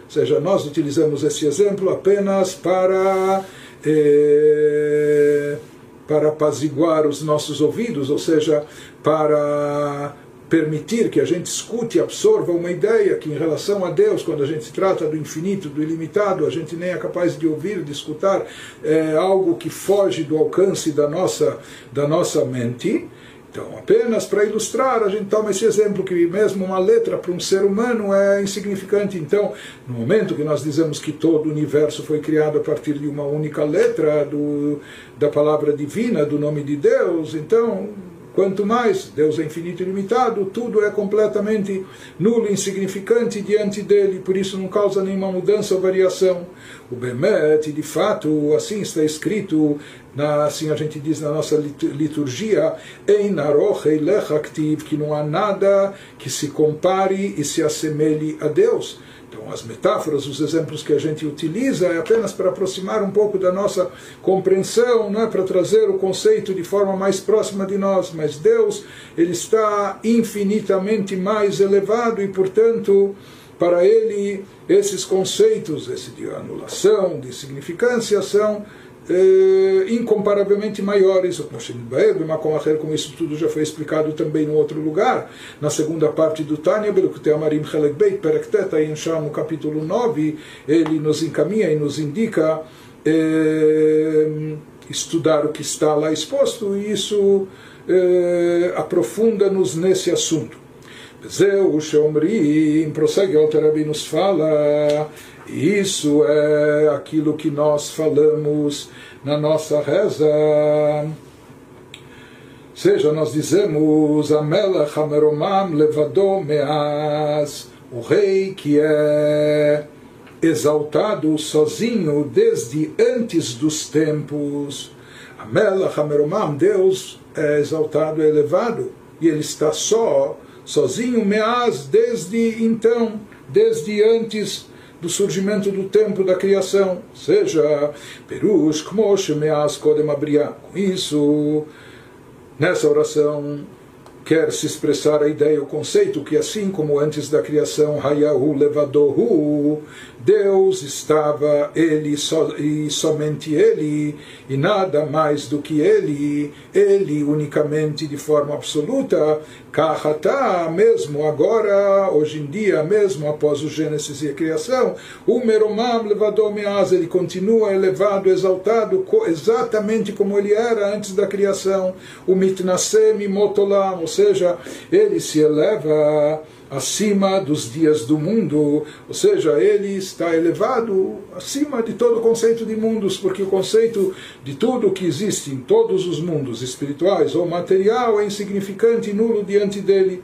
seja, nós utilizamos esse exemplo apenas para. Eh, para apaziguar os nossos ouvidos, ou seja, para permitir que a gente escute e absorva uma ideia que, em relação a Deus, quando a gente se trata do infinito, do ilimitado, a gente nem é capaz de ouvir, de escutar é, algo que foge do alcance da nossa, da nossa mente. Então, apenas para ilustrar, a gente toma esse exemplo que mesmo uma letra para um ser humano é insignificante. Então, no momento que nós dizemos que todo o universo foi criado a partir de uma única letra do, da palavra divina, do nome de Deus, então Quanto mais Deus é infinito e limitado, tudo é completamente nulo, insignificante diante dele, por isso não causa nenhuma mudança ou variação. O Bemet, de fato, assim está escrito, na, assim a gente diz na nossa liturgia, em que não há nada que se compare e se assemelhe a Deus. Então, as metáforas, os exemplos que a gente utiliza é apenas para aproximar um pouco da nossa compreensão, não é para trazer o conceito de forma mais próxima de nós, mas Deus, ele está infinitamente mais elevado e, portanto, para ele esses conceitos, esse de anulação, de significância, são eh, incomparavelmente maiores, como isso tudo já foi explicado também em outro lugar, na segunda parte do Tânia, Amarim Chelek Beit, Perektet, no capítulo 9, ele nos encaminha e nos indica eh, estudar o que está lá exposto, e isso eh, aprofunda-nos nesse assunto. Zeu Sheomrim, prossegue o Terabi nos fala isso é aquilo que nós falamos na nossa reza. Seja, nós dizemos Amelech Hameromam Levadom Meaz, o rei que é exaltado sozinho desde antes dos tempos. Amelech Hameromam, Deus é exaltado, é elevado, e ele está só, sozinho, Meaz, desde então, desde antes do surgimento do tempo da criação, seja Perush Kmosh Meas Kodem Abriá. Com isso, nessa oração, quer se expressar a ideia, o conceito que assim como antes da criação, Hayahu Levadohu, Deus estava ele so, e somente ele, e nada mais do que ele, ele unicamente de forma absoluta, Kahata, mesmo agora, hoje em dia, mesmo após o Gênesis e a criação, o Meromam Levadomeaz, ele continua elevado, exaltado, exatamente como ele era antes da criação, o Mitnasem Motolam, ou seja, ele se eleva acima dos dias do mundo, ou seja, ele está elevado acima de todo o conceito de mundos, porque o conceito de tudo que existe em todos os mundos espirituais ou material é insignificante e nulo diante dele.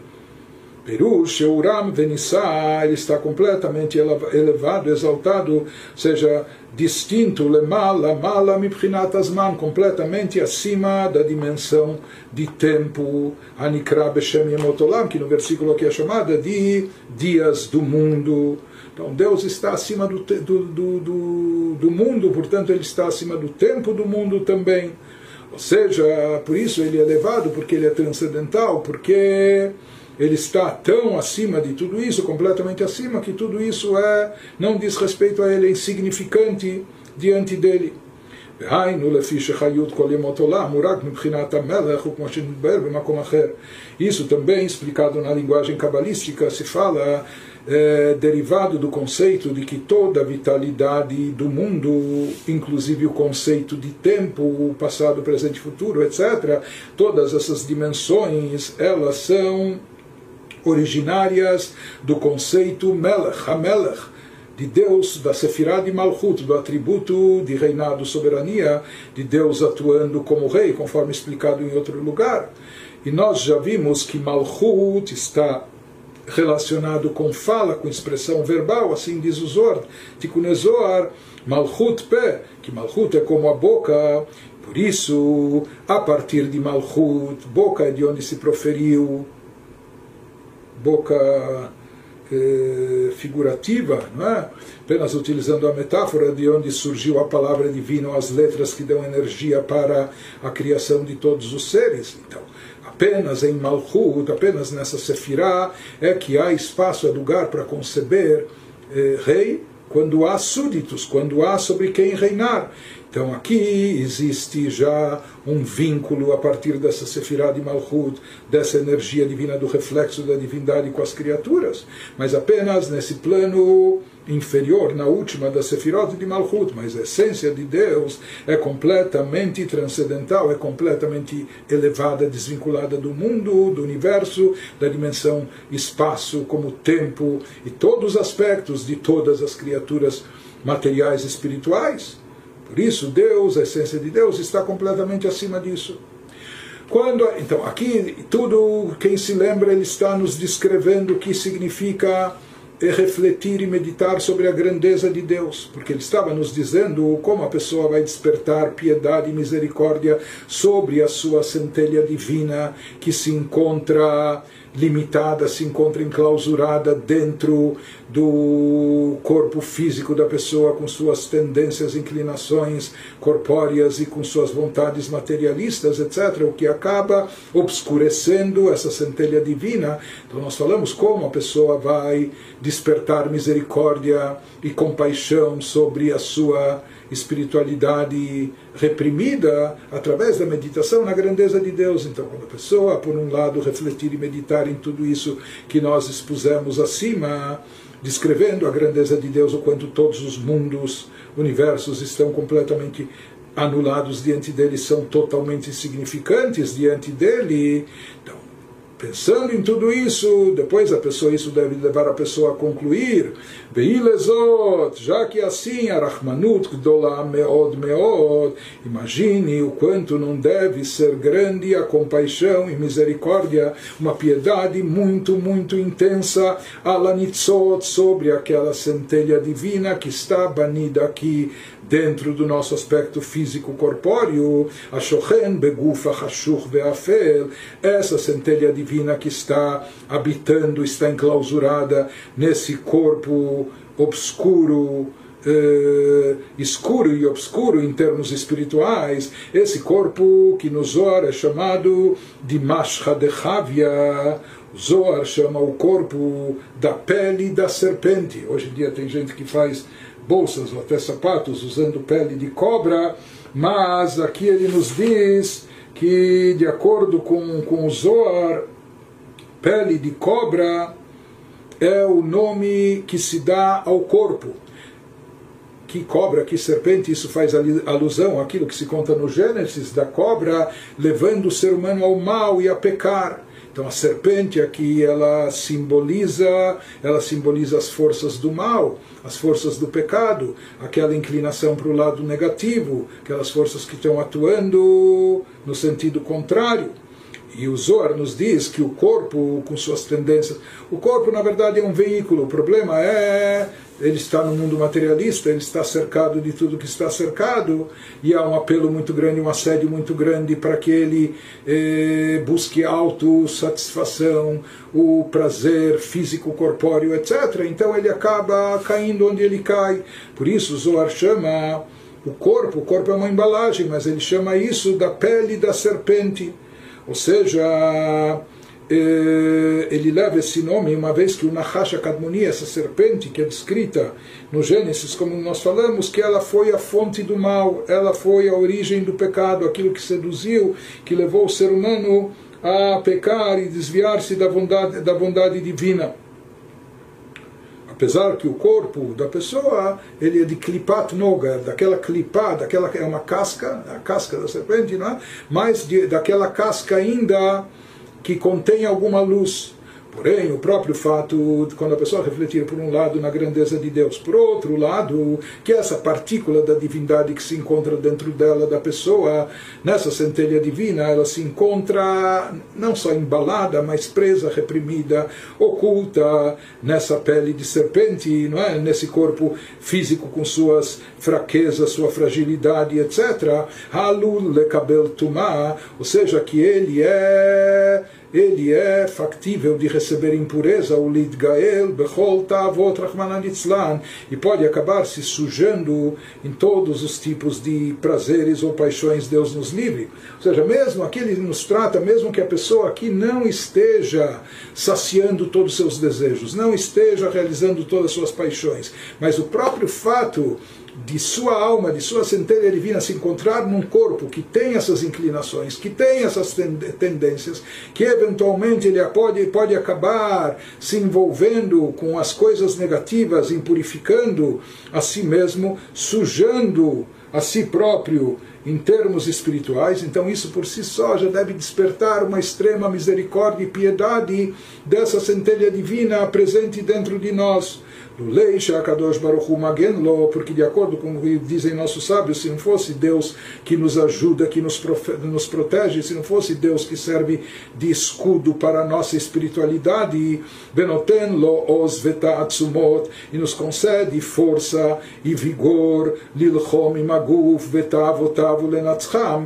Perush, Uram Venissá, ele está completamente elevado, exaltado, ou seja, distinto, lemala, mala, mibchinat asman, completamente acima da dimensão de tempo, anikra beshem yemotolam, que no versículo aqui é chamada de dias do mundo. Então Deus está acima do, do, do, do, mundo, portanto ele está acima do tempo do mundo também. Ou seja, por isso ele é elevado, porque ele é transcendental, porque ele está tão acima de tudo isso, completamente acima, que tudo isso é não diz respeito a ele, é insignificante diante dele. Isso também explicado na linguagem cabalística se fala é, derivado do conceito de que toda a vitalidade do mundo, inclusive o conceito de tempo, passado, presente futuro, etc., todas essas dimensões, elas são originárias do conceito Melech, Hamelech, de Deus, da Sefirah de Malchut, do atributo de reinado, soberania, de Deus atuando como rei, conforme explicado em outro lugar. E nós já vimos que Malchut está relacionado com fala, com expressão verbal, assim diz o Zohar, Tikkunezoar, Malchut Pe, que Malchut é como a boca, por isso, a partir de Malchut, boca é de onde se proferiu, boca eh, figurativa, não é? apenas utilizando a metáfora de onde surgiu a palavra divina, as letras que dão energia para a criação de todos os seres. Então, apenas em Malchut, apenas nessa Sefirah, é que há espaço, é lugar para conceber eh, rei, quando há súditos, quando há sobre quem reinar. Então aqui existe já um vínculo a partir dessa Sefirah de Malchut, dessa energia divina do reflexo da divindade com as criaturas, mas apenas nesse plano inferior, na última da Sefirot de Malchut, mas a essência de Deus é completamente transcendental, é completamente elevada, desvinculada do mundo, do universo, da dimensão espaço, como tempo e todos os aspectos de todas as criaturas materiais e espirituais. Por isso, Deus, a essência de Deus, está completamente acima disso. Quando, então, aqui, tudo, quem se lembra, ele está nos descrevendo o que significa refletir e meditar sobre a grandeza de Deus, porque ele estava nos dizendo como a pessoa vai despertar piedade e misericórdia sobre a sua centelha divina que se encontra limitada, se encontra enclausurada dentro do corpo físico da pessoa, com suas tendências, inclinações corpóreas e com suas vontades materialistas, etc., o que acaba obscurecendo essa centelha divina. Então, nós falamos como a pessoa vai despertar misericórdia e compaixão sobre a sua espiritualidade reprimida através da meditação na grandeza de Deus. Então, quando a pessoa, por um lado, refletir e meditar em tudo isso que nós expusemos acima, descrevendo a grandeza de Deus, o quanto todos os mundos, universos estão completamente anulados diante dele, são totalmente insignificantes diante dele. Então, Pensando em tudo isso, depois a pessoa, isso deve levar a pessoa a concluir, Beilezot, já que assim, Arachmanut Gdola Meod Meod, imagine o quanto não deve ser grande a compaixão e misericórdia, uma piedade muito, muito intensa, Alanitzot, sobre aquela centelha divina que está banida aqui dentro do nosso aspecto físico corpóreo, a Shochen Begufa Hashuch Ve'afel, essa centelha divina que está habitando, está enclausurada nesse corpo obscuro, eh, escuro e obscuro em termos espirituais, esse corpo que no Zohar é chamado de Mashcha de Chavia, Zohar chama o corpo da pele da serpente. Hoje em dia tem gente que faz bolsas ou até sapatos usando pele de cobra, mas aqui ele nos diz que, de acordo com, com o Zohar, pele de cobra é o nome que se dá ao corpo. Que cobra, que serpente, isso faz alusão àquilo que se conta no Gênesis, da cobra levando o ser humano ao mal e a pecar. Então a serpente aqui ela simboliza, ela simboliza as forças do mal, as forças do pecado, aquela inclinação para o lado negativo, aquelas forças que estão atuando no sentido contrário. E o Zohar nos diz que o corpo, com suas tendências, o corpo na verdade é um veículo. O problema é ele está no mundo materialista, ele está cercado de tudo que está cercado, e há um apelo muito grande, um assédio muito grande para que ele eh, busque autossatisfação, o prazer físico, corpóreo, etc. Então ele acaba caindo onde ele cai. Por isso o Zohar chama o corpo, o corpo é uma embalagem, mas ele chama isso da pele da serpente ou seja, eh, ele leva esse nome uma vez que o Nahash Kadmoni, essa serpente que é descrita no Gênesis, como nós falamos, que ela foi a fonte do mal, ela foi a origem do pecado, aquilo que seduziu, que levou o ser humano a pecar e desviar-se da bondade, da bondade divina. Apesar que o corpo da pessoa ele é de klipat noga, daquela clipá, daquela é uma casca, a casca da serpente, não é? mas de, daquela casca ainda que contém alguma luz. Porém, o próprio fato, quando a pessoa refletir, por um lado, na grandeza de Deus, por outro lado, que essa partícula da divindade que se encontra dentro dela, da pessoa, nessa centelha divina, ela se encontra não só embalada, mas presa, reprimida, oculta nessa pele de serpente, não é? nesse corpo físico com suas fraquezas, sua fragilidade, etc. Halul lekabel tumah, ou seja, que ele é ele é factível de receber impureza, o lidgael, bechol tavot rachmananitzlan, e pode acabar se sujando em todos os tipos de prazeres ou paixões, Deus nos livre. Ou seja, mesmo aqui ele nos trata, mesmo que a pessoa aqui não esteja saciando todos os seus desejos, não esteja realizando todas as suas paixões, mas o próprio fato de sua alma, de sua centelha divina se encontrar num corpo que tem essas inclinações, que tem essas tendências, que eventualmente ele pode, pode acabar se envolvendo com as coisas negativas, impurificando a si mesmo, sujando a si próprio em termos espirituais, então isso por si só já deve despertar uma extrema misericórdia e piedade dessa centelha divina presente dentro de nós. Lulei Shakadosh Baruch Magen Lo, porque de acordo com o que dizem nossos sábios, se não fosse Deus que nos ajuda, que nos, nos protege, se não fosse Deus que serve de escudo para a nossa espiritualidade, e nos concede força e vigor, Lilchom Vetavotavu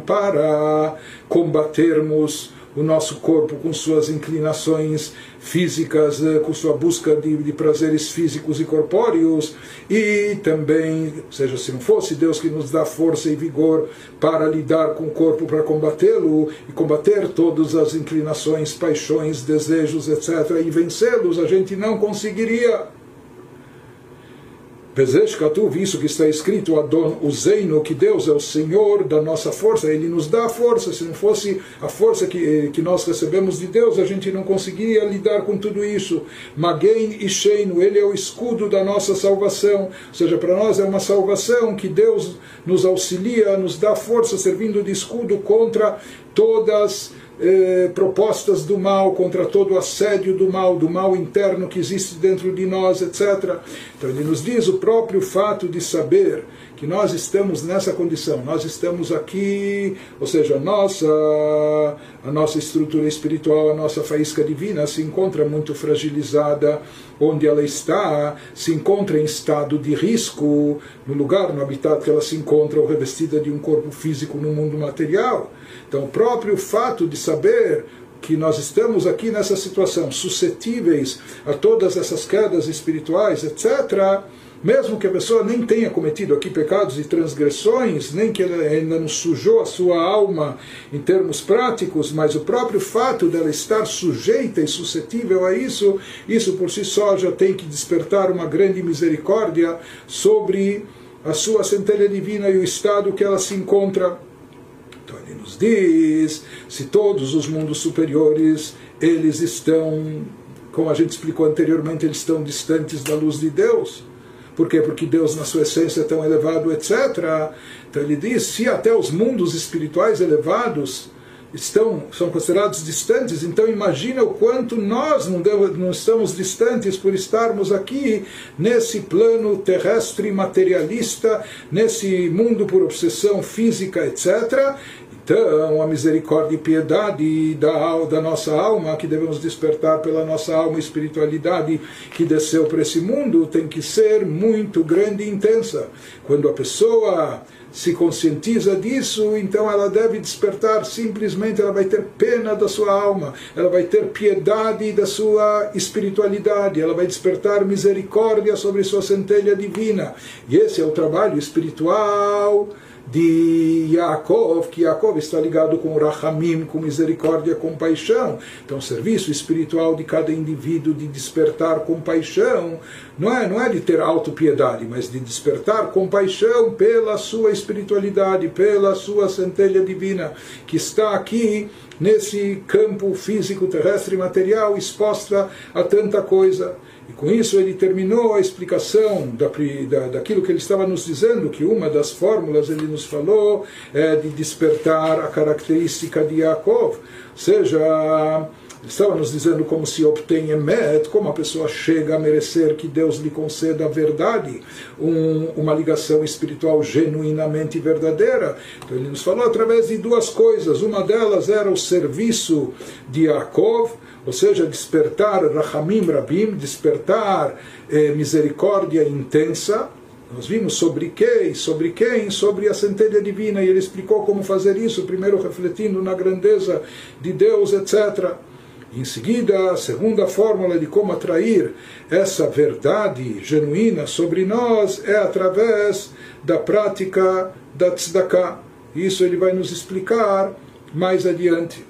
para combatermos o nosso corpo com suas inclinações físicas, eh, com sua busca de, de, prazeres físicos e corpóreos, e também, seja se não fosse Deus que nos dá força e vigor para lidar com o corpo, para combatê-lo e combater todas as inclinações, paixões, desejos, etc., e vencê-los, a gente não conseguiria. Bezesh Katuv, isso que está escrito, Adon Uzeino, que Deus é o Senhor da nossa força, Ele nos dá a força. Se não fosse a força que, que nós recebemos de Deus, a gente não conseguiria lidar com tudo isso. Magen e Sheino, Ele é o escudo da nossa salvação. Ou seja, para nós é uma salvação que Deus nos auxilia, nos dá força, servindo de escudo contra todas eh, propostas do mal, contra todo o assédio do mal, do mal interno que existe dentro de nós, etc. Então ele nos diz o próprio fato de saber que nós estamos nessa condição, nós estamos aqui, ou seja, a nossa, a nossa estrutura espiritual, a nossa faísca divina se encontra muito fragilizada, onde ela está, se encontra em estado de risco, no lugar, no habitat que ela se encontra, ou revestida de um corpo físico no mundo material. Então, o próprio fato de saber que nós estamos aqui nessa situação, suscetíveis a todas essas quedas espirituais, etc., mesmo que a pessoa nem tenha cometido aqui pecados e transgressões, nem que ela ainda não sujou a sua alma em termos práticos, mas o próprio fato dela estar sujeita e suscetível a isso, isso por si só já tem que despertar uma grande misericórdia sobre a sua centelha divina e o estado que ela se encontra diz, se todos os mundos superiores, eles estão, como a gente explicou anteriormente, eles estão distantes da luz de Deus. Por quê? Porque Deus, na sua essência, é tão elevado, etc. Então ele diz, se até os mundos espirituais elevados estão são considerados distantes, então imagina o quanto nós não, não estamos distantes por estarmos aqui nesse plano terrestre materialista, nesse mundo por obsessão física, etc. Então, a misericórdia e piedade da, da nossa alma, que devemos despertar pela nossa alma e espiritualidade que desceu para esse mundo, tem que ser muito grande e intensa. Quando a pessoa se conscientiza disso, então ela deve despertar simplesmente, ela vai ter pena da sua alma, ela vai ter piedade da sua espiritualidade, ela vai despertar misericórdia sobre sua centelha divina. E esse é o trabalho espiritual de Yaakov, que Yaakov está ligado com Rahamim, com misericórdia, compaixão. Então, o serviço espiritual de cada indivíduo de despertar compaixão não é, não é de ter autopiedade, mas de despertar compaixão pela sua espiritualidade, pela sua centelha divina, que está aqui nesse campo físico, terrestre e material, exposta a tanta coisa. E com isso ele terminou a explicação da, da, daquilo que ele estava nos dizendo, que uma das fórmulas ele nos falou é de despertar a característica de Yaakov, ou seja, estava nos dizendo como se obtém emet, como a pessoa chega a merecer que Deus lhe conceda a verdade, um, uma ligação espiritual genuinamente verdadeira. Então ele nos falou através de duas coisas. Uma delas era o serviço de Yaakov, ou seja, despertar Rahamim Rabim, despertar eh, misericórdia intensa. Nós vimos sobre quem, sobre quem, sobre a centelha divina, e ele explicou como fazer isso, primeiro refletindo na grandeza de Deus, etc. Em seguida, a segunda fórmula de como atrair essa verdade genuína sobre nós é através da prática da tzedakah. Isso ele vai nos explicar mais adiante.